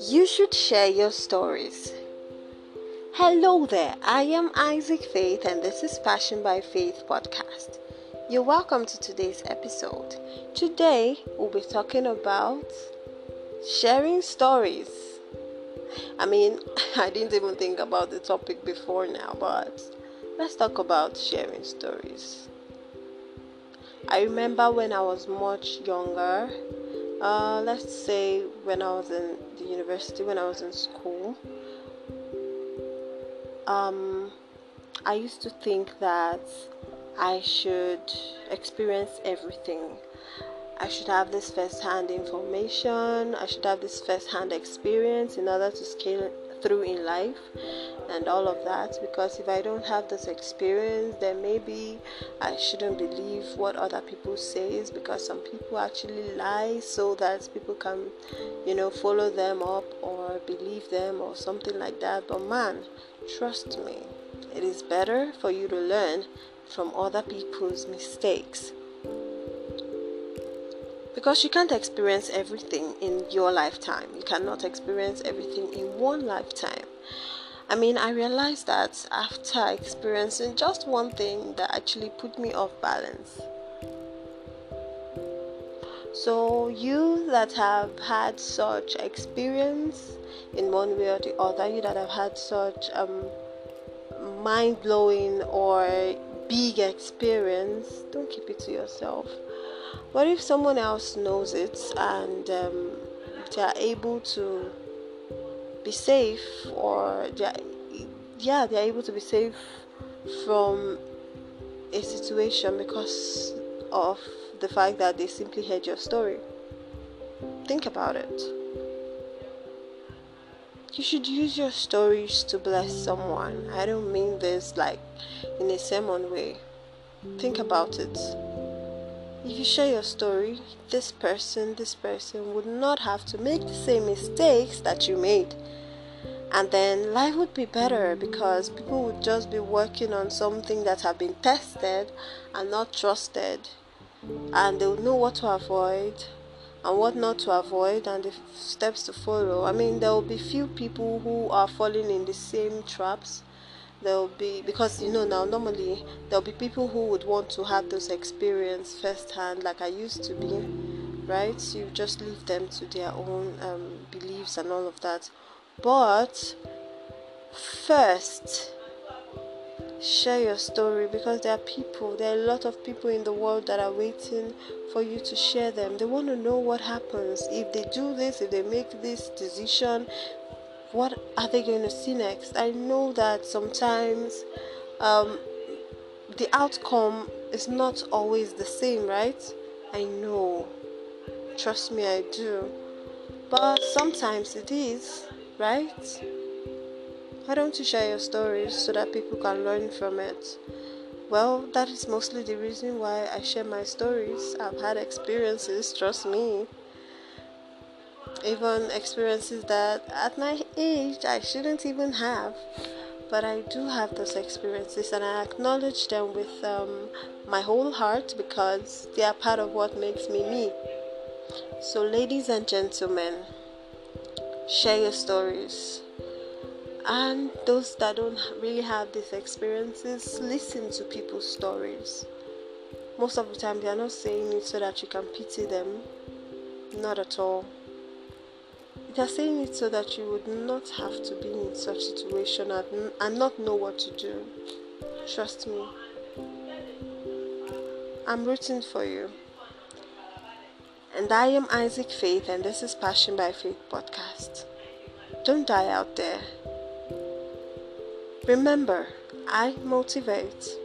You should share your stories. Hello there, I am Isaac Faith, and this is Passion by Faith podcast. You're welcome to today's episode. Today, we'll be talking about sharing stories. I mean, I didn't even think about the topic before now, but let's talk about sharing stories. I remember when I was much younger, uh, let's say when I was in the university, when I was in school, um, I used to think that I should experience everything. I should have this first hand information, I should have this first hand experience in order to scale through in life and all of that because if I don't have this experience then maybe I shouldn't believe what other people say because some people actually lie so that people can you know follow them up or believe them or something like that but man trust me it is better for you to learn from other people's mistakes. Because you can't experience everything in your lifetime. You cannot experience everything in one lifetime. I mean, I realized that after experiencing just one thing that actually put me off balance. So, you that have had such experience in one way or the other, you that have had such um, mind blowing or big experience, don't keep it to yourself. What if someone else knows it and um, they are able to be safe, or they are, yeah, they are able to be safe from a situation because of the fact that they simply heard your story? Think about it. You should use your stories to bless someone. I don't mean this like in a sermon way. Think about it. If you share your story, this person, this person would not have to make the same mistakes that you made. And then life would be better because people would just be working on something that have been tested and not trusted. And they would know what to avoid and what not to avoid and the steps to follow. I mean, there will be few people who are falling in the same traps. There will be because you know now normally there will be people who would want to have those experience firsthand, like I used to be, right? You just leave them to their own um, beliefs and all of that. But first, share your story because there are people, there are a lot of people in the world that are waiting for you to share them. They want to know what happens if they do this, if they make this decision, what are they going to see next? I know that sometimes um, the outcome is not always the same, right? I know. Trust me, I do. But sometimes it is, right? Why don't you share your stories so that people can learn from it? Well, that is mostly the reason why I share my stories. I've had experiences, trust me. Even experiences that at my age I shouldn't even have. But I do have those experiences and I acknowledge them with um, my whole heart because they are part of what makes me me. So, ladies and gentlemen, share your stories and those that don't really have these experiences listen to people's stories most of the time they are not saying it so that you can pity them not at all they are saying it so that you would not have to be in such a situation and, and not know what to do. Trust me. I'm rooting for you. And i am isaac faith and this is passion by faith podcast. Don't die out there. Remember, I motivate.